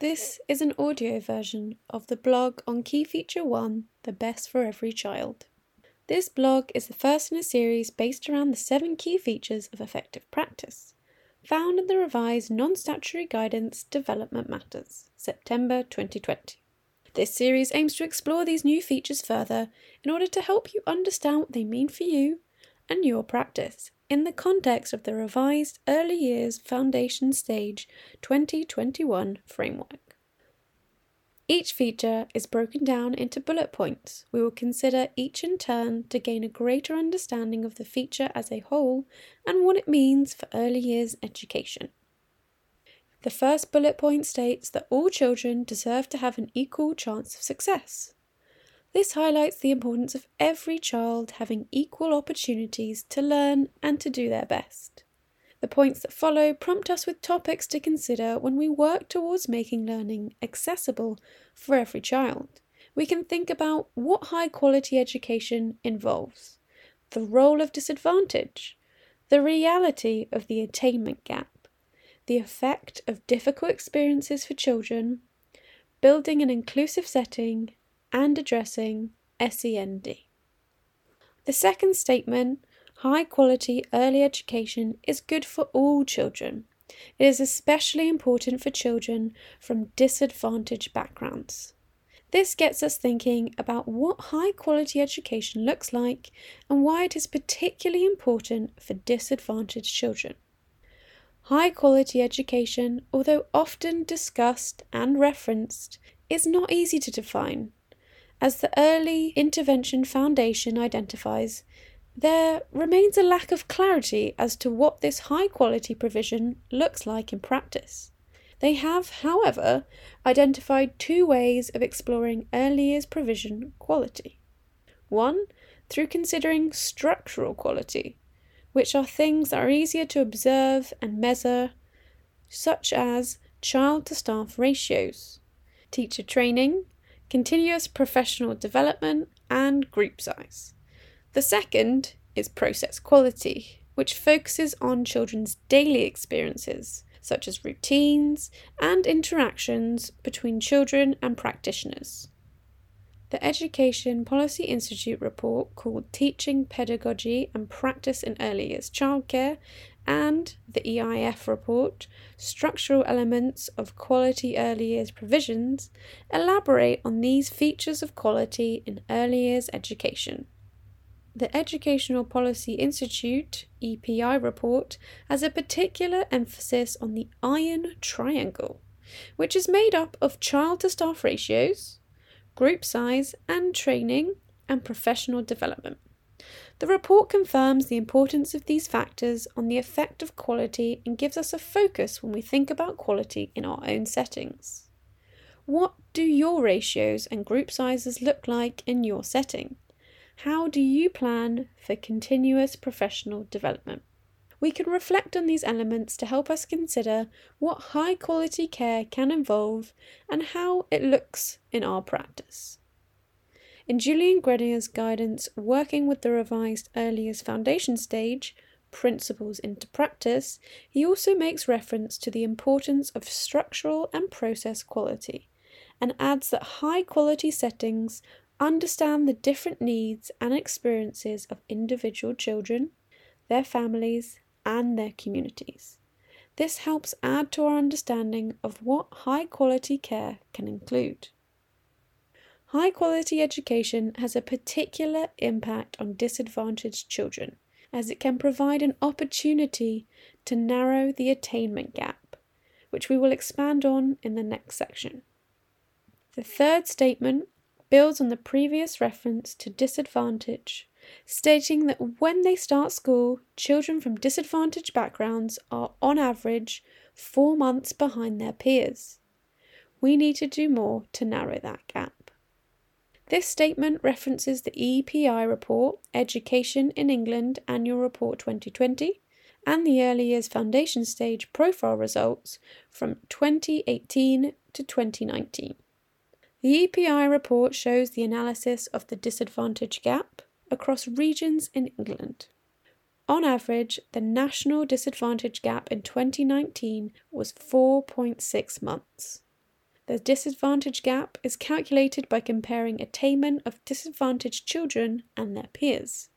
This is an audio version of the blog on Key Feature 1 The Best for Every Child. This blog is the first in a series based around the seven key features of effective practice, found in the revised Non Statutory Guidance Development Matters, September 2020. This series aims to explore these new features further in order to help you understand what they mean for you and your practice in the context of the revised Early Years Foundation Stage 2021 framework. Each feature is broken down into bullet points. We will consider each in turn to gain a greater understanding of the feature as a whole and what it means for early years education. The first bullet point states that all children deserve to have an equal chance of success. This highlights the importance of every child having equal opportunities to learn and to do their best. The points that follow prompt us with topics to consider when we work towards making learning accessible for every child. We can think about what high quality education involves, the role of disadvantage, the reality of the attainment gap, the effect of difficult experiences for children, building an inclusive setting, and addressing SEND. The second statement, high quality early education, is good for all children. It is especially important for children from disadvantaged backgrounds. This gets us thinking about what high quality education looks like and why it is particularly important for disadvantaged children. High quality education, although often discussed and referenced, is not easy to define as the Early Intervention Foundation identifies, there remains a lack of clarity as to what this high quality provision looks like in practice. They have, however, identified two ways of exploring early years provision quality. One, through considering structural quality, which are things that are easier to observe and measure, such as child to staff ratios, teacher training, continuous professional development, and group size. The second is process quality, which focuses on children's daily experiences, such as routines and interactions between children and practitioners. The Education Policy Institute report called Teaching Pedagogy and Practice in Early Years Childcare and the EIF report, Structural Elements of Quality Early Years Provisions, elaborate on these features of quality in early years education. The Educational Policy Institute EPI report has a particular emphasis on the iron triangle, which is made up of child to staff ratios, group size, and training and professional development. The report confirms the importance of these factors on the effect of quality and gives us a focus when we think about quality in our own settings. What do your ratios and group sizes look like in your setting? How do you plan for continuous professional development? We can reflect on these elements to help us consider what high quality care can involve and how it looks in our practice. In Julian Grenier's guidance, Working with the Revised Early Years Foundation Stage Principles into Practice, he also makes reference to the importance of structural and process quality and adds that high quality settings understand the different needs and experiences of individual children, their families, and their communities. This helps add to our understanding of what high quality care can include. High quality education has a particular impact on disadvantaged children, as it can provide an opportunity to narrow the attainment gap, which we will expand on in the next section. The third statement builds on the previous reference to disadvantage, stating that when they start school, children from disadvantaged backgrounds are on average four months behind their peers. We need to do more to narrow that gap. This statement references the EPI report, Education in England Annual Report 2020, and the Early Years Foundation Stage profile results from 2018 to 2019. The EPI report shows the analysis of the disadvantage gap across regions in England. On average, the national disadvantage gap in 2019 was 4.6 months. The disadvantage gap is calculated by comparing attainment of disadvantaged children and their peers.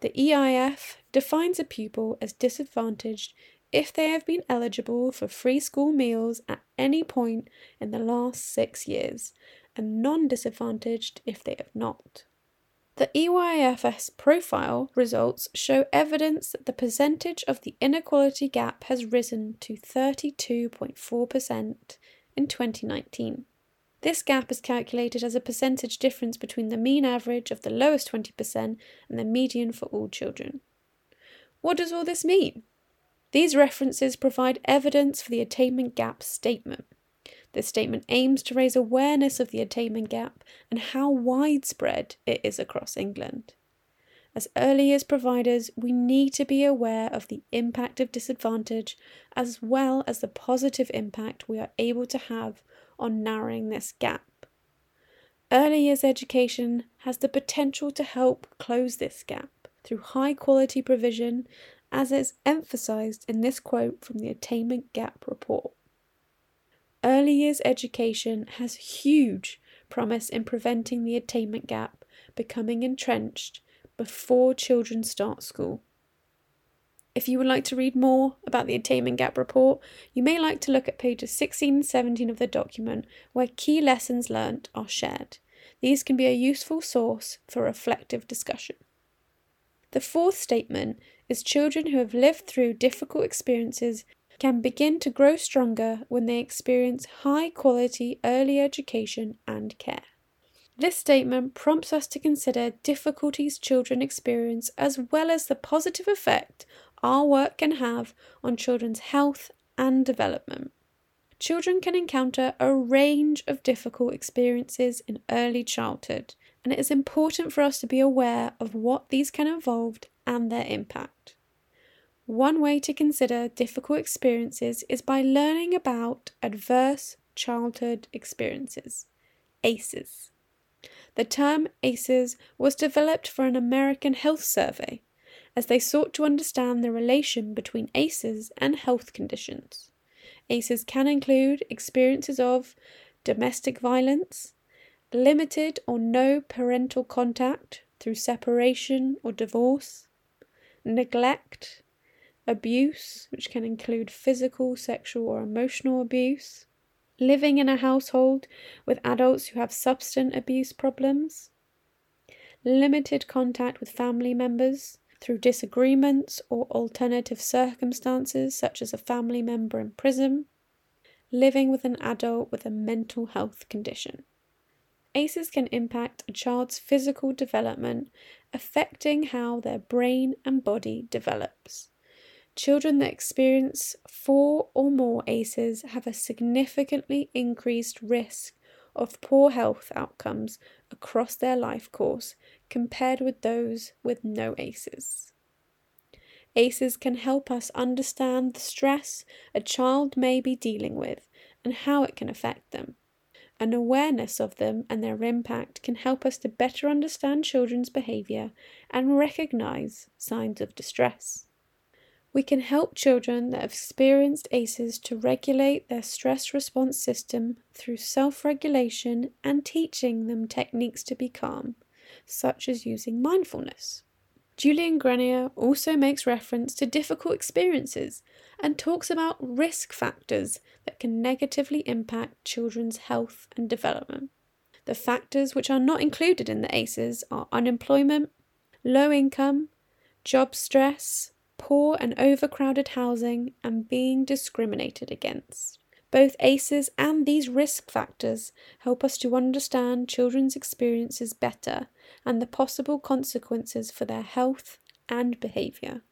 The EIF defines a pupil as disadvantaged if they have been eligible for free school meals at any point in the last six years, and non disadvantaged if they have not. The EYFS profile results show evidence that the percentage of the inequality gap has risen to 32.4% in 2019. This gap is calculated as a percentage difference between the mean average of the lowest 20% and the median for all children. What does all this mean? These references provide evidence for the attainment gap statement. This statement aims to raise awareness of the attainment gap and how widespread it is across England. As early years providers, we need to be aware of the impact of disadvantage as well as the positive impact we are able to have on narrowing this gap. Early years education has the potential to help close this gap through high quality provision, as is emphasised in this quote from the Attainment Gap Report. Early years education has huge promise in preventing the attainment gap becoming entrenched before children start school. If you would like to read more about the Attainment Gap Report, you may like to look at pages 16 and 17 of the document where key lessons learnt are shared. These can be a useful source for reflective discussion. The fourth statement is children who have lived through difficult experiences can begin to grow stronger when they experience high quality early education and care. This statement prompts us to consider difficulties children experience as well as the positive effect our work can have on children's health and development. Children can encounter a range of difficult experiences in early childhood, and it is important for us to be aware of what these can involve and their impact. One way to consider difficult experiences is by learning about adverse childhood experiences, ACEs. The term ACEs was developed for an American health survey as they sought to understand the relation between ACEs and health conditions. ACEs can include experiences of domestic violence, limited or no parental contact through separation or divorce, neglect, abuse, which can include physical, sexual, or emotional abuse, living in a household with adults who have substance abuse problems, limited contact with family members through disagreements or alternative circumstances, such as a family member in prison, living with an adult with a mental health condition. ACEs can impact a child's physical development, affecting how their brain and body develops. Children that experience four or more ACEs have a significantly increased risk of poor health outcomes across their life course compared with those with no ACEs. ACEs can help us understand the stress a child may be dealing with and how it can affect them. An awareness of them and their impact can help us to better understand children's behaviour and recognise signs of distress. We can help children that have experienced ACEs to regulate their stress response system through self regulation and teaching them techniques to be calm, such as using mindfulness. Julian Grenier also makes reference to difficult experiences and talks about risk factors that can negatively impact children's health and development. The factors which are not included in the ACEs are unemployment, low income, job stress, poor and overcrowded housing, and being discriminated against. Both ACEs and these risk factors help us to understand children's experiences better and the possible consequences for their health and behaviour.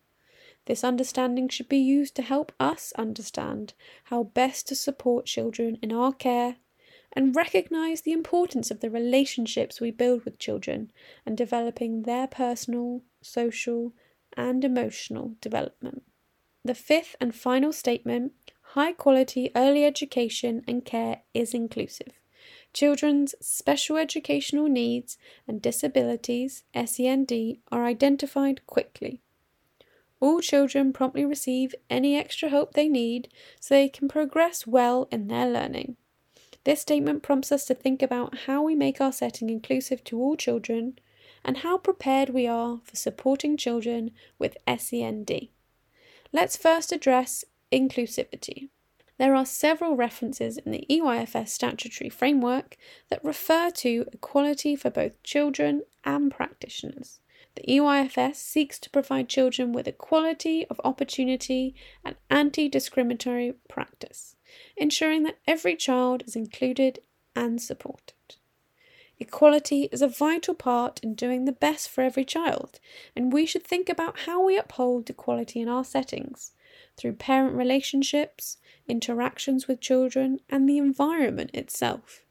This understanding should be used to help us understand how best to support children in our care and recognise the importance of the relationships we build with children and developing their personal, social, and emotional development. The fifth and final statement high quality early education and care is inclusive. Children's special educational needs and disabilities, SEND, are identified quickly. All children promptly receive any extra help they need so they can progress well in their learning. This statement prompts us to think about how we make our setting inclusive to all children and how prepared we are for supporting children with SEND. Let's first address inclusivity. There are several references in the EYFS statutory framework that refer to equality for both children and practitioners. The EYFS seeks to provide children with equality of opportunity and anti discriminatory practice, ensuring that every child is included and supported. Equality is a vital part in doing the best for every child, and we should think about how we uphold equality in our settings through parent relationships, interactions with children, and the environment itself.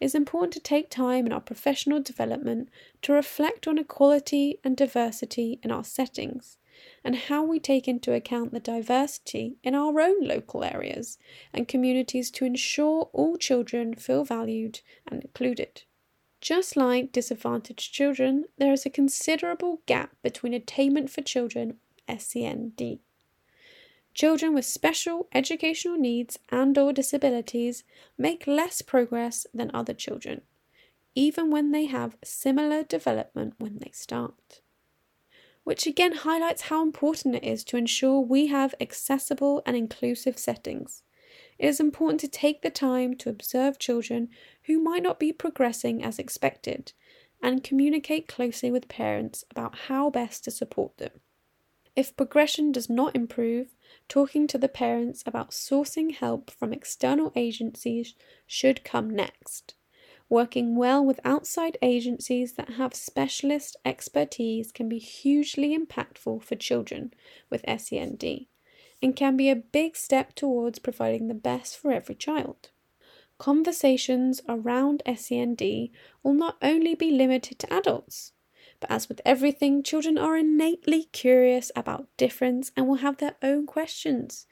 It is important to take time in our professional development to reflect on equality and diversity in our settings and how we take into account the diversity in our own local areas and communities to ensure all children feel valued and included. Just like disadvantaged children, there is a considerable gap between attainment for children SEND Children with special educational needs and or disabilities make less progress than other children, even when they have similar development when they start. Which again highlights how important it is to ensure we have accessible and inclusive settings. It is important to take the time to observe children who might not be progressing as expected and communicate closely with parents about how best to support them. If progression does not improve, talking to the parents about sourcing help from external agencies should come next. Working well with outside agencies that have specialist expertise can be hugely impactful for children with SEND and can be a big step towards providing the best for every child. Conversations around SEND will not only be limited to adults, but as with everything, children are innately curious about difference and will have their own questions.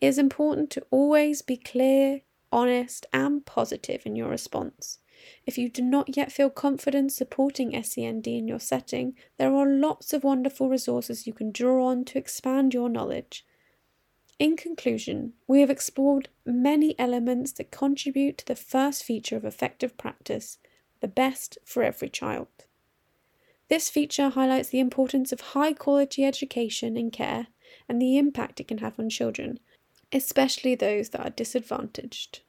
It is important to always be clear, honest, and positive in your response. If you do not yet feel confident supporting SEND in your setting, there are lots of wonderful resources you can draw on to expand your knowledge. In conclusion, we have explored many elements that contribute to the first feature of effective practice the best for every child. This feature highlights the importance of high quality education and care and the impact it can have on children, especially those that are disadvantaged.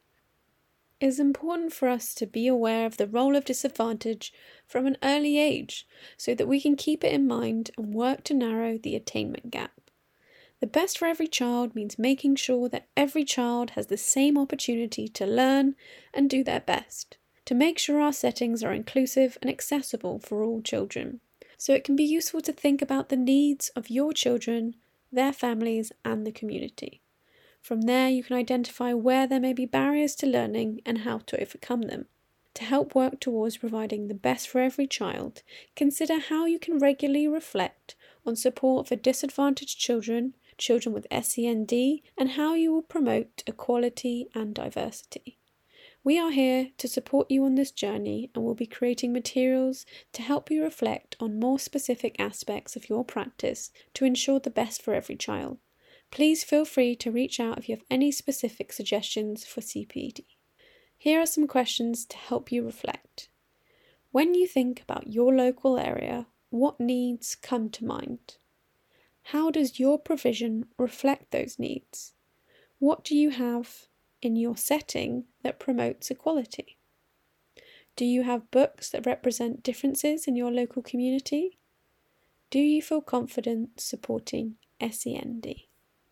It is important for us to be aware of the role of disadvantage from an early age so that we can keep it in mind and work to narrow the attainment gap. The best for every child means making sure that every child has the same opportunity to learn and do their best to make sure our settings are inclusive and accessible for all children. So it can be useful to think about the needs of your children, their families, and the community. From there, you can identify where there may be barriers to learning and how to overcome them. To help work towards providing the best for every child, consider how you can regularly reflect on support for disadvantaged children, children with SEND, and how you will promote equality and diversity. We are here to support you on this journey and will be creating materials to help you reflect on more specific aspects of your practice to ensure the best for every child. Please feel free to reach out if you have any specific suggestions for CPD. Here are some questions to help you reflect. When you think about your local area, what needs come to mind? How does your provision reflect those needs? What do you have in your setting that promotes equality? Do you have books that represent differences in your local community? Do you feel confident supporting SEND?